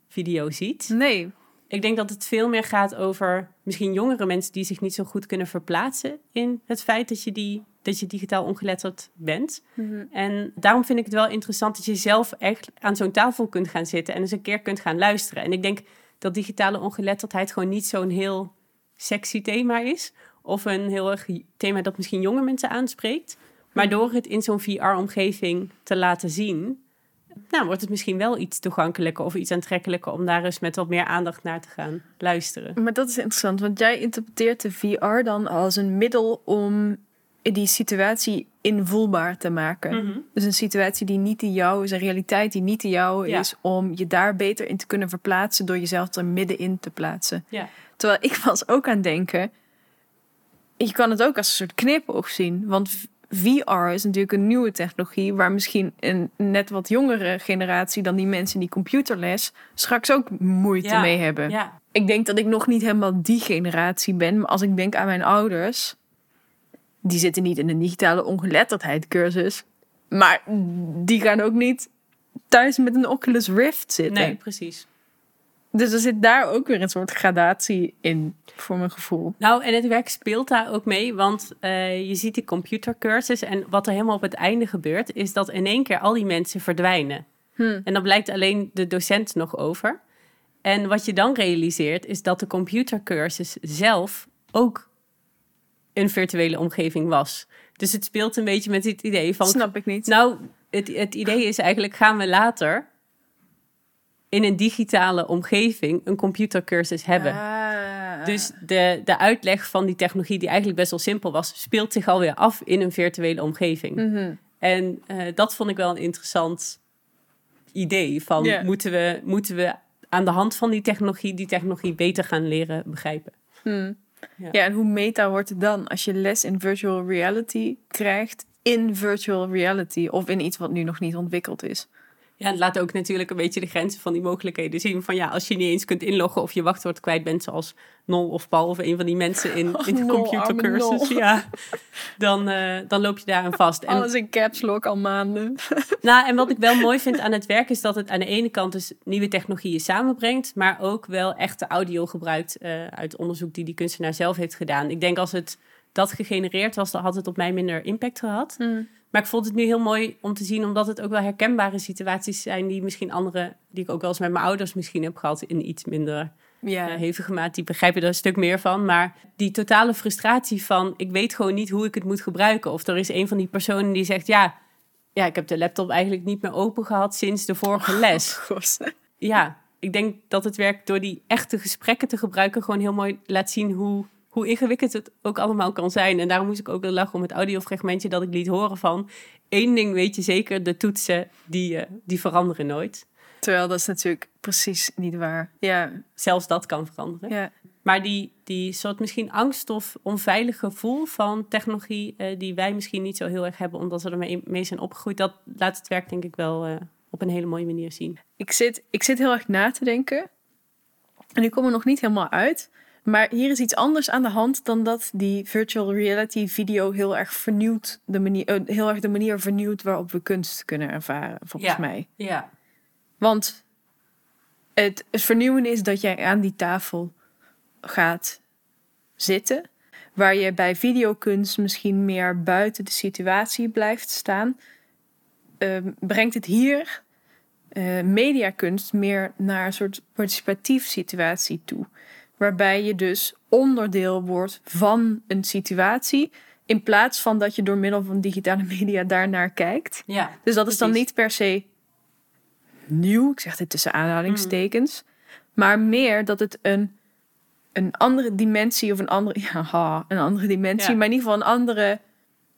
video ziet. Nee. Ik denk dat het veel meer gaat over misschien jongere mensen die zich niet zo goed kunnen verplaatsen in het feit dat je, die, dat je digitaal ongeletterd bent. En daarom vind ik het wel interessant dat je zelf echt aan zo'n tafel kunt gaan zitten en eens een keer kunt gaan luisteren. En ik denk dat digitale ongeletterdheid gewoon niet zo'n heel sexy thema is. Of een heel erg thema dat misschien jonge mensen aanspreekt. Maar door het in zo'n VR-omgeving te laten zien, nou, wordt het misschien wel iets toegankelijker of iets aantrekkelijker om daar eens met wat meer aandacht naar te gaan luisteren. Maar dat is interessant, want jij interpreteert de VR dan als een middel om die situatie invoelbaar te maken. Mhm. Dus een situatie die niet de jou is, een realiteit die niet de jou Ja. is, om je daar beter in te kunnen verplaatsen door jezelf er middenin te plaatsen. Ja. Terwijl ik was ook aan het denken, je kan het ook als een soort knipoog zien. Want VR is natuurlijk een nieuwe technologie waar misschien een net wat jongere generatie dan die mensen die computerles straks ook moeite Ja. mee hebben. Ja, Ik denk dat ik nog niet helemaal die generatie ben, maar als ik denk aan mijn ouders, die zitten niet in een digitale ongeletterdheid cursus, maar die gaan ook niet thuis met een Oculus Rift zitten. nee, precies. Dus er zit daar ook weer een soort gradatie in, voor mijn gevoel. Nou, en het werk speelt daar ook mee, want eh, je ziet die computercursus en wat er helemaal op het einde gebeurt, is dat in één keer al die mensen verdwijnen. Hmm. En dan blijkt alleen de docent nog over. En wat je dan realiseert, is dat de computercursus zelf ook een virtuele omgeving was. Dus het speelt een beetje met het idee van... Snap ik niet. Nou, het, het idee is eigenlijk, gaan we later in een digitale omgeving een computercursus hebben? Ah. Dus de, de uitleg van die technologie, die eigenlijk best wel simpel was, speelt zich alweer af in een virtuele omgeving. Mhm. En eh, dat vond ik wel een interessant idee. Van moeten, we, moeten we aan de hand van die technologie, die technologie beter gaan leren begrijpen? Hmm. Ja. Ja. en hoe meta wordt het dan als je les in virtual reality krijgt in virtual reality of in iets wat nu nog niet ontwikkeld is? Ja, het laat ook natuurlijk een beetje de grenzen van die mogelijkheden zien. Van ja, als je niet eens kunt inloggen of je wachtwoord kwijt bent, zoals Nol of Paul of een van die mensen in, in de computercursus, ja, dan, eh, dan loop je daaraan vast. En Alles in caps lock al maanden. Nou, en wat ik wel mooi vind aan het werk is dat het aan de ene kant dus nieuwe technologieën samenbrengt, maar ook wel echte audio gebruikt eh, uit onderzoek die die kunstenaar zelf heeft gedaan. Ik denk als het dat gegenereerd was, dan had het op mij minder impact gehad. Maar ik vond het nu heel mooi om te zien, omdat het ook wel herkenbare situaties zijn die misschien andere, die ik ook wel eens met mijn ouders misschien heb gehad in iets minder Ja, eh, hevige maat, die begrijpen er een stuk meer van. Maar die totale frustratie van, ik weet gewoon niet hoe ik het moet gebruiken. Of er is een van die personen die zegt, ja, ja ik heb de laptop eigenlijk niet meer open gehad sinds de vorige les. Gos. Ja, ik denk dat het werk door die echte gesprekken te gebruiken gewoon heel mooi laat zien hoe, hoe ingewikkeld het ook allemaal kan zijn. En daarom moest ik ook wel lachen om het audiofragmentje dat ik liet horen van... één ding weet je zeker, de toetsen die, eh, die veranderen nooit. Terwijl dat is natuurlijk precies niet waar. Ja, Zelfs dat kan veranderen. ja. Maar die, die soort misschien angst of onveilig gevoel van technologie, eh, die wij misschien niet zo heel erg hebben, omdat we ermee mee zijn opgegroeid, dat laat het werk denk ik wel eh, op een hele mooie manier zien. Ik, zit, ik zit heel erg na te denken. En ik kom er nog niet helemaal uit. Maar hier is iets anders aan de hand dan dat die virtual reality video heel erg vernieuwt. De manier, eh, heel erg de manier vernieuwt waarop we kunst kunnen ervaren, volgens Ja. mij. Ja. Want het, het vernieuwen is dat jij aan die tafel gaat zitten. Waar je bij videokunst misschien meer buiten de situatie blijft staan. Ehm, brengt het hier eh, mediakunst meer naar een soort participatief situatie toe. Waarbij je dus onderdeel wordt van een situatie. In plaats van dat je door middel van digitale media daarnaar kijkt. Ja. Dus dat is dan niet per se nieuw, ik zeg dit tussen aanhalingstekens, maar meer dat het een, een andere dimensie of een andere, ja, een andere dimensie, Ja. maar in ieder geval een andere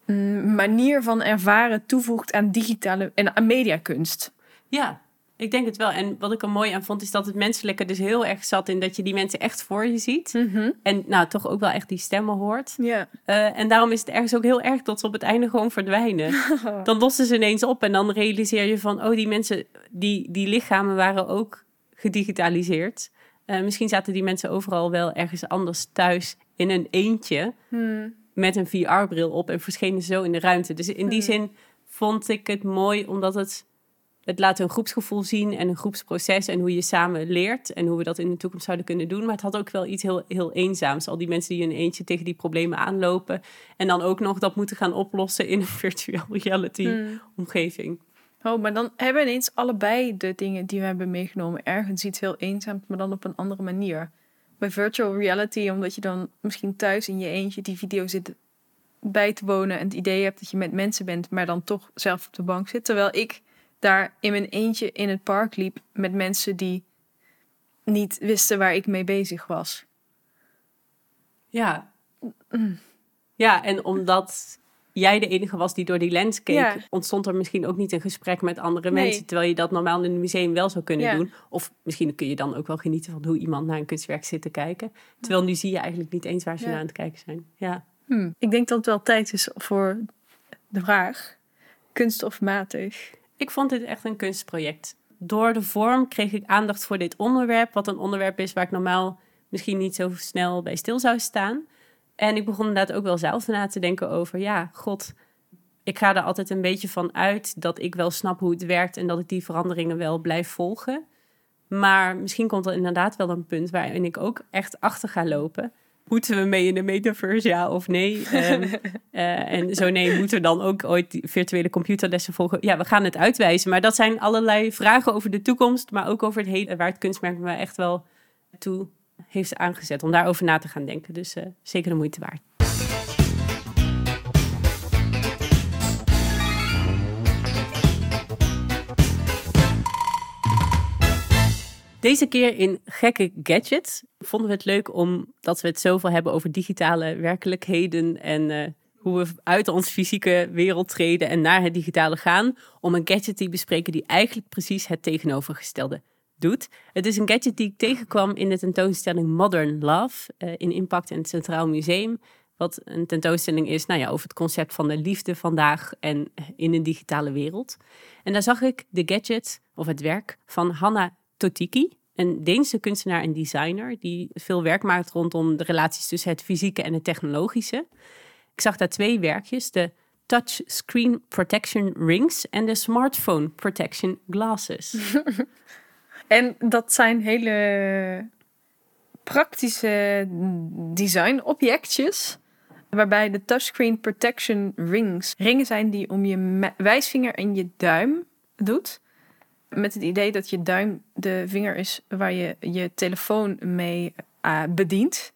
mm, manier van ervaren toevoegt aan digitale en aan mediakunst. Ja. Ik denk het wel. En wat ik er mooi aan vond, is dat het menselijke dus heel erg zat in dat je die mensen echt voor je ziet. En nou, toch ook wel echt die stemmen hoort. Ja. Eh, en daarom is het ergens ook heel erg dat ze op het einde gewoon verdwijnen. Dan lossen ze ineens op en dan realiseer je van, oh, die mensen, die, die lichamen waren ook gedigitaliseerd. Eh, misschien zaten die mensen overal wel ergens anders thuis in een eentje met een VR-bril op en verschenen zo in de ruimte. Dus in die zin vond ik het mooi omdat het, het laat een groepsgevoel zien en een groepsproces en hoe je samen leert en hoe we dat in de toekomst zouden kunnen doen. Maar het had ook wel iets heel, heel eenzaams. Al die mensen die in een eentje tegen die problemen aanlopen en dan ook nog dat moeten gaan oplossen in een virtual reality omgeving. Oh, maar dan hebben we ineens allebei de dingen die we hebben meegenomen. Ergens iets heel eenzaams, maar dan op een andere manier. Bij virtual reality, omdat je dan misschien thuis in je eentje die video zit bij te wonen en het idee hebt dat je met mensen bent, maar dan toch zelf op de bank zit. Terwijl ik daar in mijn eentje in het park liep met mensen die niet wisten waar ik mee bezig was. Ja. Ja, en omdat jij de enige was die door die lens keek, Ja. ontstond er misschien ook niet een gesprek met andere Nee. mensen. Terwijl je dat normaal in een museum wel zou kunnen Ja. doen. Of misschien kun je dan ook wel genieten van hoe iemand naar een kunstwerk zit te kijken. Terwijl nu zie je eigenlijk niet eens waar ze Ja. naar aan het kijken zijn. Ja. Hm. Ik denk dat het wel tijd is voor de vraag: kunst of matig? Ik vond dit echt een kunstproject. Door de vorm kreeg ik aandacht voor dit onderwerp, wat een onderwerp is waar ik normaal misschien niet zo snel bij stil zou staan. En ik begon inderdaad ook wel zelf na te denken over, ja, god, ik ga er altijd een beetje van uit dat ik wel snap hoe het werkt en dat ik die veranderingen wel blijf volgen. Maar misschien komt er inderdaad wel een punt waarin ik ook echt achter ga lopen. Moeten we mee in de metaverse, ja of nee? Ehm, eh, en zo nee, moeten we dan ook ooit virtuele computerlessen volgen? Ja, we gaan het uitwijzen. Maar dat zijn allerlei vragen over de toekomst, maar ook over het heden, waar het kunstmerk me echt wel toe heeft aangezet om daarover na te gaan denken. Dus eh, zeker de moeite waard. Deze keer in gekke gadgets vonden we het leuk omdat we het zoveel hebben over digitale werkelijkheden en eh, hoe we uit onze fysieke wereld treden en naar het digitale gaan, om een gadget te bespreken die eigenlijk precies het tegenovergestelde doet. Het is een gadget die ik tegenkwam in de tentoonstelling Modern Love eh, in Impact en het Centraal Museum. Wat een tentoonstelling is nou ja, over het concept van de liefde vandaag en in een digitale wereld. En daar zag ik de gadget of het werk van Hanna Totiki, een Deense kunstenaar en designer die veel werk maakt rondom de relaties tussen het fysieke en het technologische. Ik zag daar twee werkjes, de Touch Screen Protection Rings en de Smartphone Protection Glasses. En dat zijn hele praktische designobjectjes. Waarbij de touchscreen protection rings ringen zijn die om je wijsvinger en je duim doet. Met het idee dat je duim de vinger is waar je je telefoon mee eh, bedient.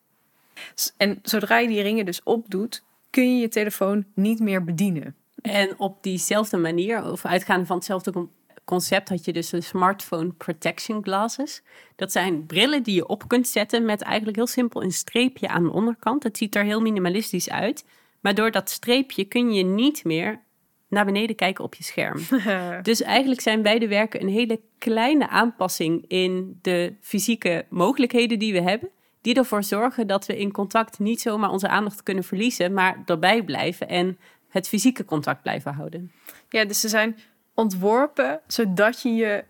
En zodra je die ringen dus opdoet, kun je je telefoon niet meer bedienen. En op diezelfde manier, of uitgaande van hetzelfde con- concept, had je dus de smartphone protection glasses. Dat zijn brillen die je op kunt zetten met eigenlijk heel simpel een streepje aan de onderkant. Het ziet er heel minimalistisch uit. Maar door dat streepje kun je niet meer naar beneden kijken op je scherm. Dus eigenlijk zijn beide werken een hele kleine aanpassing in de fysieke mogelijkheden die we hebben. Die ervoor zorgen dat we in contact niet zomaar onze aandacht kunnen verliezen, maar erbij blijven en het fysieke contact blijven houden. Ja, dus ze zijn ontworpen zodat je je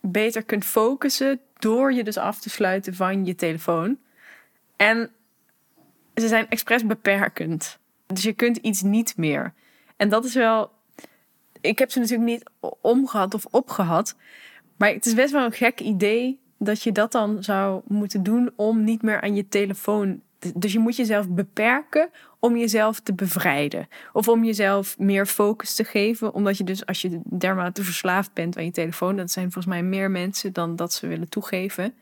beter kunt focussen door je dus af te sluiten van je telefoon. En ze zijn expres beperkend. Dus je kunt iets niet meer. En dat is wel. Ik heb ze natuurlijk niet omgehad of opgehad. Maar het is best wel een gek idee dat je dat dan zou moeten doen om niet meer aan je telefoon. Dus je moet jezelf beperken om jezelf te bevrijden. Of om jezelf meer focus te geven. Omdat je dus als je dermate verslaafd bent aan je telefoon. Dat zijn volgens mij meer mensen dan dat ze willen toegeven.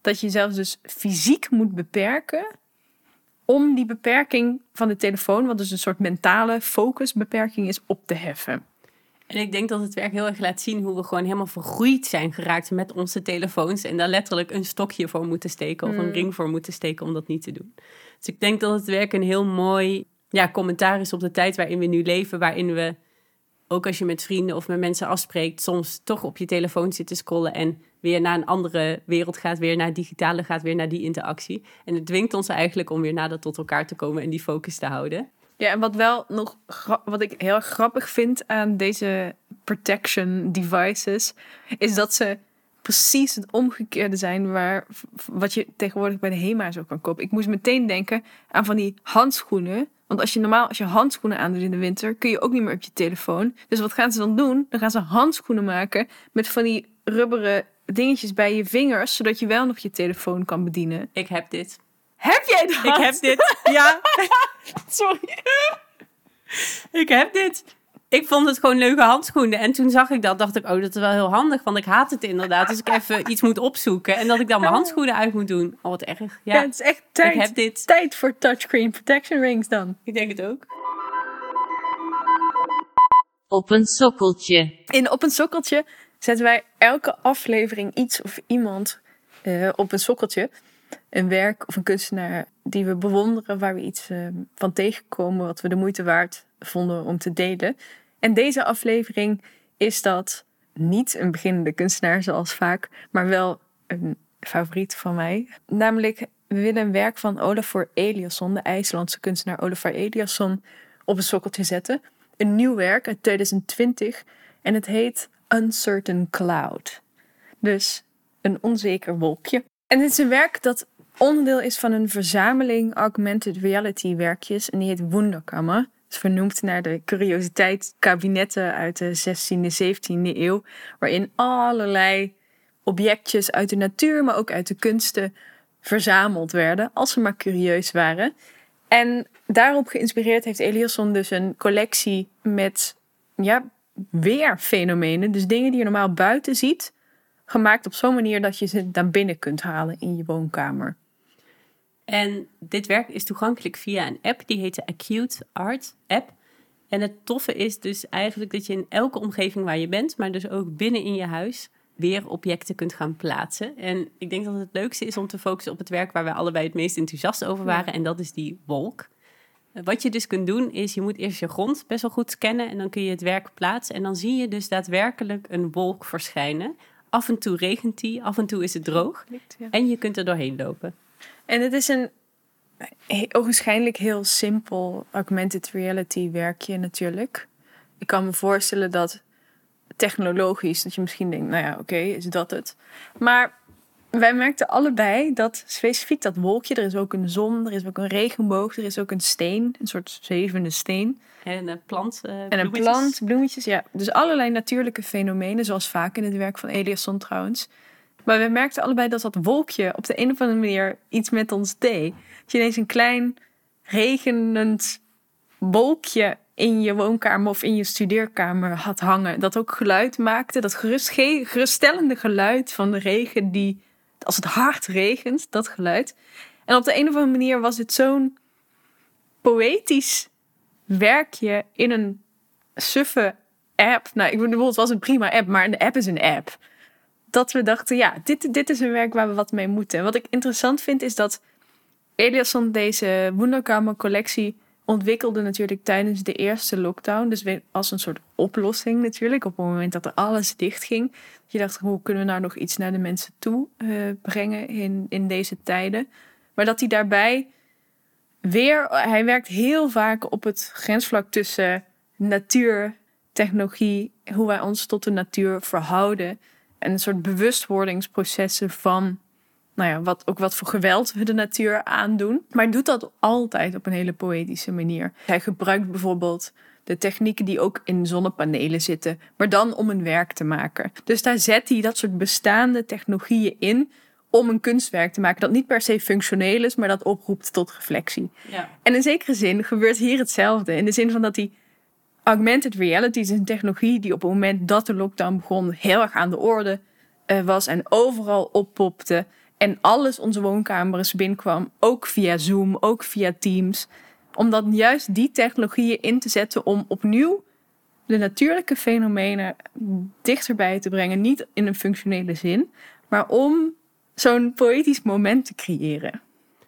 Dat je jezelf dus fysiek moet beperken. Om die beperking van de telefoon, wat dus een soort mentale focusbeperking is, op te heffen. En ik denk dat het werk heel erg laat zien hoe we gewoon helemaal vergroeid zijn geraakt met onze telefoons. En daar letterlijk een stokje voor moeten steken of een ring voor moeten steken om dat niet te doen. Dus ik denk dat het werk een heel mooi ja, commentaar is op de tijd waarin we nu leven. Waarin we ook als je met vrienden of met mensen afspreekt, soms toch op je telefoon zit te scrollen en weer naar een andere wereld gaat, weer naar digitale gaat, weer naar die interactie. En het dwingt ons eigenlijk om weer nader tot elkaar te komen en die focus te houden. Ja, en wat wel nog wat ik heel grappig vind aan deze protection devices, is dat ze precies het omgekeerde zijn waar wat je tegenwoordig bij de HEMA zo kan kopen. Ik moest meteen denken aan van die handschoenen. Want als je normaal als je handschoenen aandoet in de winter, kun je ook niet meer op je telefoon. Dus wat gaan ze dan doen? Dan gaan ze handschoenen maken met van die rubberen dingetjes bij je vingers, zodat je wel nog je telefoon kan bedienen. Ik heb dit. Heb jij dat? Ik heb dit. Ja, Sorry. ik heb dit. Ik vond het gewoon leuke handschoenen. En toen zag ik dat, dacht ik, oh, dat is wel heel handig. Want ik haat het inderdaad. Dus ik even iets moet opzoeken. En dat ik dan mijn handschoenen uit moet doen. Oh, wat erg. Ja, Ja, het is echt tijd. ik heb dit. Tijd voor touchscreen protection rings dan. Ik denk het ook. Op een sokkeltje. In Op een Sokkeltje zetten wij elke aflevering iets of iemand eh, op een sokkeltje. Een werk of een kunstenaar die we bewonderen, waar we iets eh, van tegenkomen, wat we de moeite waard vonden om te delen. En deze aflevering is dat niet een beginnende kunstenaar zoals vaak, maar wel een favoriet van mij. Namelijk, we willen een werk van Olafur Eliasson, de IJslandse kunstenaar Olafur Eliasson, op een sokkeltje zetten. Een nieuw werk uit 2020 en het heet Uncertain Cloud. Dus een onzeker wolkje. En dit is een werk dat onderdeel is van een verzameling augmented reality werkjes en die heet Wunderkammer. Het is vernoemd naar de curiositeitskabinetten uit de 16e, 17e eeuw, waarin allerlei objectjes uit de natuur, maar ook uit de kunsten verzameld werden, als ze maar curieus waren. En daarop geïnspireerd heeft Eliasson dus een collectie met ja, weerfenomenen. Dus dingen die je normaal buiten ziet, gemaakt op zo'n manier dat je ze naar binnen kunt halen in je woonkamer. En dit werk is toegankelijk via een app. Die heet de Acute Art app. En het toffe is dus eigenlijk dat je in elke omgeving waar je bent, maar dus ook binnen in je huis, weer objecten kunt gaan plaatsen. En ik denk dat het leukste is om te focussen op het werk waar we allebei het meest enthousiast over waren. En dat is die wolk. Wat je dus kunt doen is, je moet eerst je grond best wel goed scannen en dan kun je het werk plaatsen. En dan zie je dus daadwerkelijk een wolk verschijnen. Af en toe regent die, af en toe is het droog. En je kunt er doorheen lopen. En het is een ogenschijnlijk heel simpel augmented reality werkje natuurlijk. Ik kan me voorstellen dat technologisch, dat je misschien denkt, nou ja, oké, is dat het? Maar wij merkten allebei dat specifiek dat wolkje, er is ook een zon, er is ook een regenboog, er is ook een steen, een soort zwevende steen. En een plant. eh, En een plant, bloemetjes, ja. Dus allerlei natuurlijke fenomenen, zoals vaak in het werk van Eliasson trouwens. Maar we merkten allebei dat dat wolkje op de een of andere manier iets met ons deed. Dat je ineens een klein regenend wolkje in je woonkamer of in je studeerkamer had hangen. Dat ook geluid maakte, dat gerust, geruststellende geluid van de regen die, als het hard regent, dat geluid. En op de een of andere manier was het zo'n poëtisch werkje in een suffe app. Nou, ik bedoel, het was een prima app, maar een app is een app. Dat we dachten, ja, dit, dit is een werk waar we wat mee moeten. En wat ik interessant vind, is dat Eliasson deze Wunderkammer collectie ontwikkelde natuurlijk tijdens de eerste lockdown. Dus als een soort oplossing natuurlijk. Op het moment dat er alles dicht ging. Dat je dacht, hoe kunnen we nou nog iets naar de mensen toe eh, brengen in, in deze tijden. Maar dat hij daarbij weer, hij werkt heel vaak op het grensvlak tussen natuur, technologie, hoe wij ons tot de natuur verhouden. En een soort bewustwordingsprocessen van, nou ja, wat, ook wat voor geweld we de natuur aandoen. Maar hij doet dat altijd op een hele poëtische manier. Hij gebruikt bijvoorbeeld de technieken die ook in zonnepanelen zitten, maar dan om een werk te maken. Dus daar zet hij dat soort bestaande technologieën in om een kunstwerk te maken dat niet per se functioneel is, maar dat oproept tot reflectie. Ja. En in zekere zin gebeurt hier hetzelfde. In de zin van dat die augmented reality is een technologie die op het moment dat de lockdown begon heel erg aan de orde eh, was en overal oppopte. En alles onze woonkamers binnenkwam, ook via Zoom, ook via Teams. Om dan juist die technologieën in te zetten om opnieuw de natuurlijke fenomenen dichterbij te brengen. Niet in een functionele zin, maar om zo'n poëtisch moment te creëren.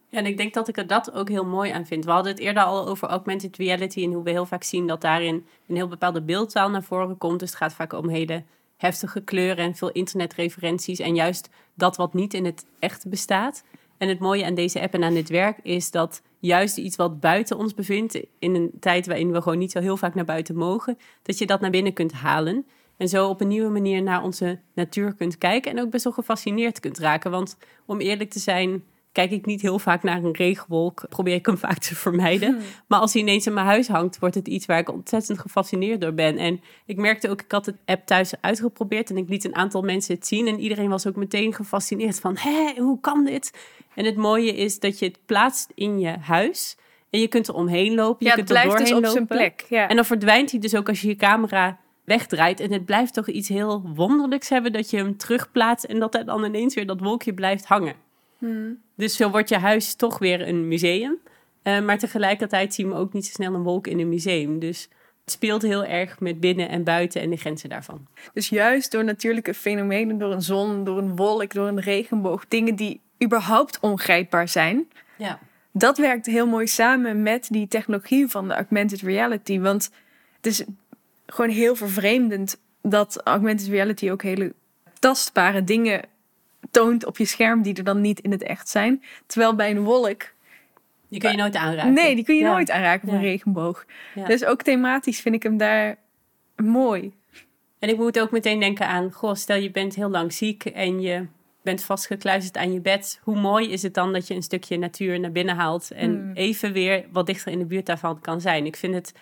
Ja, en ik denk dat ik er dat ook heel mooi aan vind. We hadden het eerder al over augmented reality en hoe we heel vaak zien dat daarin een heel bepaalde beeldtaal naar voren komt. Dus het gaat vaak om hele heftige kleuren en veel internetreferenties en juist dat wat niet in het echt bestaat. En het mooie aan deze app en aan dit werk is dat juist iets wat buiten ons bevindt, in een tijd waarin we gewoon niet zo heel vaak naar buiten mogen, dat je dat naar binnen kunt halen. En zo op een nieuwe manier naar onze natuur kunt kijken en ook best wel gefascineerd kunt raken. Want om eerlijk te zijn, kijk ik niet heel vaak naar een regenwolk. Probeer ik hem vaak te vermijden. Maar als hij ineens in mijn huis hangt, wordt het iets waar ik ontzettend gefascineerd door ben. En ik merkte ook, ik had het app thuis uitgeprobeerd en ik liet een aantal mensen het zien. En iedereen was ook meteen gefascineerd van, hé, hoe kan dit? En het mooie is dat je het plaatst in je huis. En je kunt er omheen lopen. Je Ja, kunt het er blijft dus doorheen op zijn lopen. plek. Ja. En dan verdwijnt hij dus ook als je je camera wegdraait. En het blijft toch iets heel wonderlijks hebben dat je hem terugplaatst en dat er dan ineens weer dat wolkje blijft hangen. Dus zo wordt je huis toch weer een museum. Eh, maar tegelijkertijd zien we ook niet zo snel een wolk in een museum. Dus het speelt heel erg met binnen en buiten en de grenzen daarvan. Dus juist door natuurlijke fenomenen, door een zon, door een wolk, door een regenboog, dingen die überhaupt ongrijpbaar zijn, Ja. dat werkt heel mooi samen met die technologie van de augmented reality. Want het is gewoon heel vervreemdend dat augmented reality ook hele tastbare dingen toont op je scherm die er dan niet in het echt zijn. Terwijl bij een wolk, Die kun je nooit aanraken. nee, die kun je Ja. nooit aanraken Ja. een regenboog. Ja. Dus ook thematisch vind ik hem daar mooi. En ik moet ook meteen denken aan, goh, stel je bent heel lang ziek en je bent vastgekluisterd aan je bed. Hoe mooi is het dan dat je een stukje natuur naar binnen haalt en Hmm. even weer wat dichter in de buurt daarvan kan zijn. Ik vind het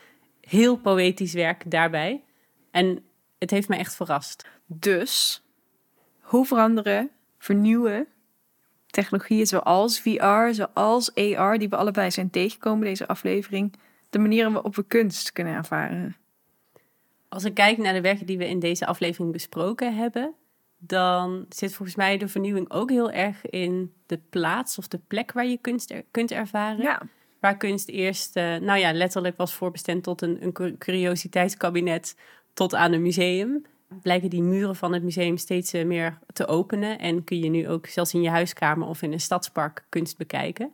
heel poëtisch werk daarbij. En het heeft me echt verrast. Dus hoe veranderen, vernieuwen technologieën zoals VR, zoals AR, die we allebei zijn tegengekomen deze aflevering, de manieren waarop we kunst kunnen ervaren? Als ik kijk naar de werken die we in deze aflevering besproken hebben, dan zit volgens mij de vernieuwing ook heel erg in de plaats of de plek waar je kunst er- kunt ervaren. Ja, Waar kunst eerst, eh, nou ja, letterlijk was voorbestemd tot een, een cu- curiositeitskabinet tot aan een museum. Blijken die muren van het museum steeds eh, meer te openen. En kun je nu ook zelfs in je huiskamer of in een stadspark kunst bekijken.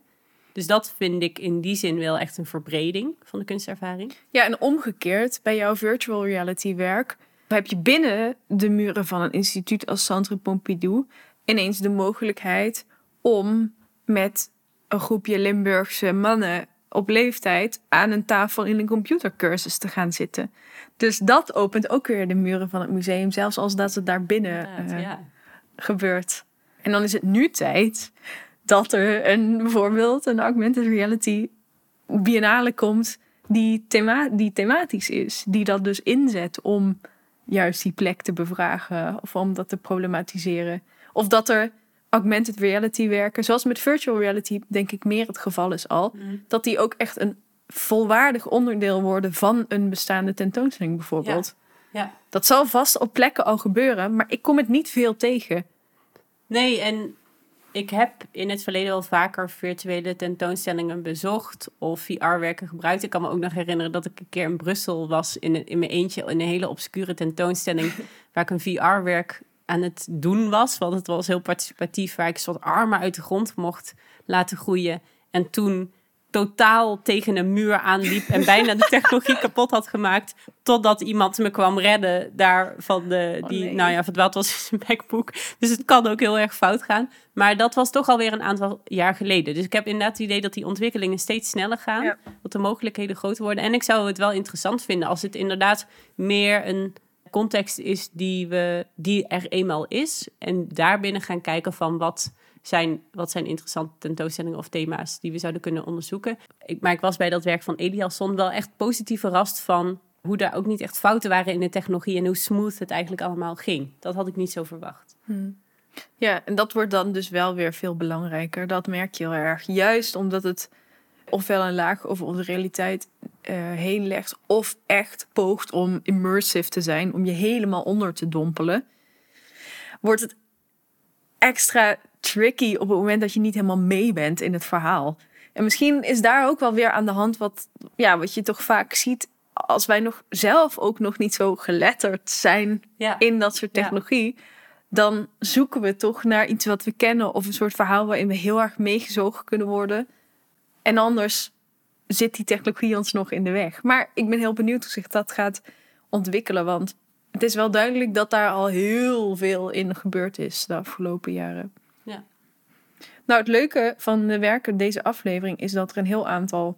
Dus dat vind ik in die zin wel echt een verbreding van de kunstervaring. ja, en omgekeerd, bij jouw virtual reality werk heb je binnen de muren van een instituut als Centre Pompidou ineens de mogelijkheid om met een groepje Limburgse mannen op leeftijd aan een tafel in een computercursus te gaan zitten. Dus dat opent ook weer de muren van het museum, zelfs als dat het daar binnen Inderdaad, eh, ja. gebeurt. En dan is het nu tijd dat er een, bijvoorbeeld een augmented reality biennale komt die, thema die thematisch is. Die dat dus inzet om juist die plek te bevragen of om dat te problematiseren. Of dat er augmented reality werken, zoals met virtual reality denk ik meer het geval is al, dat die ook echt een volwaardig onderdeel worden van een bestaande tentoonstelling bijvoorbeeld. Ja. Dat zal vast op plekken al gebeuren, maar ik kom het niet veel tegen. Nee, en ik heb in het verleden wel vaker virtuele tentoonstellingen bezocht of VR-werken gebruikt. Ik kan me ook nog herinneren dat ik een keer in Brussel was in, een- in mijn eentje in een hele obscure tentoonstelling waar ik een VR-werk aan het doen was. Want het was heel participatief, waar ik soort armen uit de grond mocht laten groeien. En toen totaal tegen een muur aanliep en bijna de technologie kapot had gemaakt. Totdat iemand me kwam redden daar van de, Oh, die, nee. nou ja, verdwaald was in zijn MacBook. Dus het kan ook heel erg fout gaan. Maar dat was toch alweer een aantal jaar geleden. Dus ik heb inderdaad het idee dat die ontwikkelingen steeds sneller gaan. Ja. Dat de mogelijkheden groter worden. En ik zou het wel interessant vinden als het inderdaad meer een context is die, we, die er eenmaal is. En daarbinnen gaan kijken van wat zijn, wat zijn interessante tentoonstellingen of thema's die we zouden kunnen onderzoeken. Ik, maar ik was bij dat werk van Eliasson wel echt positief verrast van hoe daar ook niet echt fouten waren in de technologie en hoe smooth het eigenlijk allemaal ging. Dat had ik niet zo verwacht. Ja, en dat wordt dan dus wel weer veel belangrijker. Dat merk je heel erg. Juist omdat het ofwel een laag over onze realiteit eh, heen legt, of echt poogt om immersive te zijn, om je helemaal onder te dompelen, wordt het extra tricky op het moment dat je niet helemaal mee bent in het verhaal. En misschien is daar ook wel weer aan de hand wat, ja, wat je toch vaak ziet als wij nog zelf ook nog niet zo geletterd zijn Ja, in dat soort Ja. technologie. dan zoeken we toch naar iets wat we kennen of een soort verhaal waarin we heel erg meegezogen kunnen worden. En anders zit die technologie ons nog in de weg. Maar ik ben heel benieuwd hoe zich dat gaat ontwikkelen, want het is wel duidelijk dat daar al heel veel in gebeurd is de afgelopen jaren. Ja. Nou, het leuke van de werken deze aflevering is dat er een heel aantal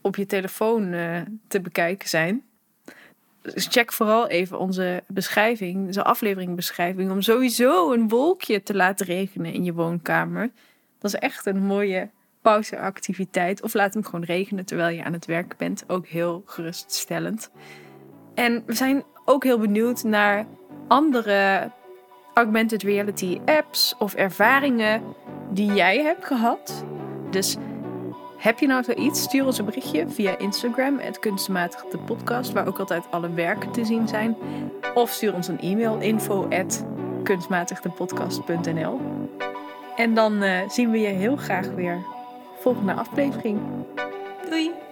op je telefoon eh, te bekijken zijn. Dus check vooral even onze beschrijving, onze afleveringbeschrijving, om sowieso een wolkje te laten regenen in je woonkamer. Dat is echt een mooie pauzeactiviteit. Of laat hem gewoon regenen terwijl je aan het werk bent. Ook heel geruststellend. En we zijn ook heel benieuwd naar andere augmented reality apps of ervaringen die jij hebt gehad. Dus heb je nou zoiets? Stuur ons een berichtje via Instagram, het kunstmatig de podcast, waar ook altijd alle werken te zien zijn. Of stuur ons een e-mail, info at kunstmatigdepodcast.nl. En dan eh, zien we je heel graag weer volgende aflevering. Doei!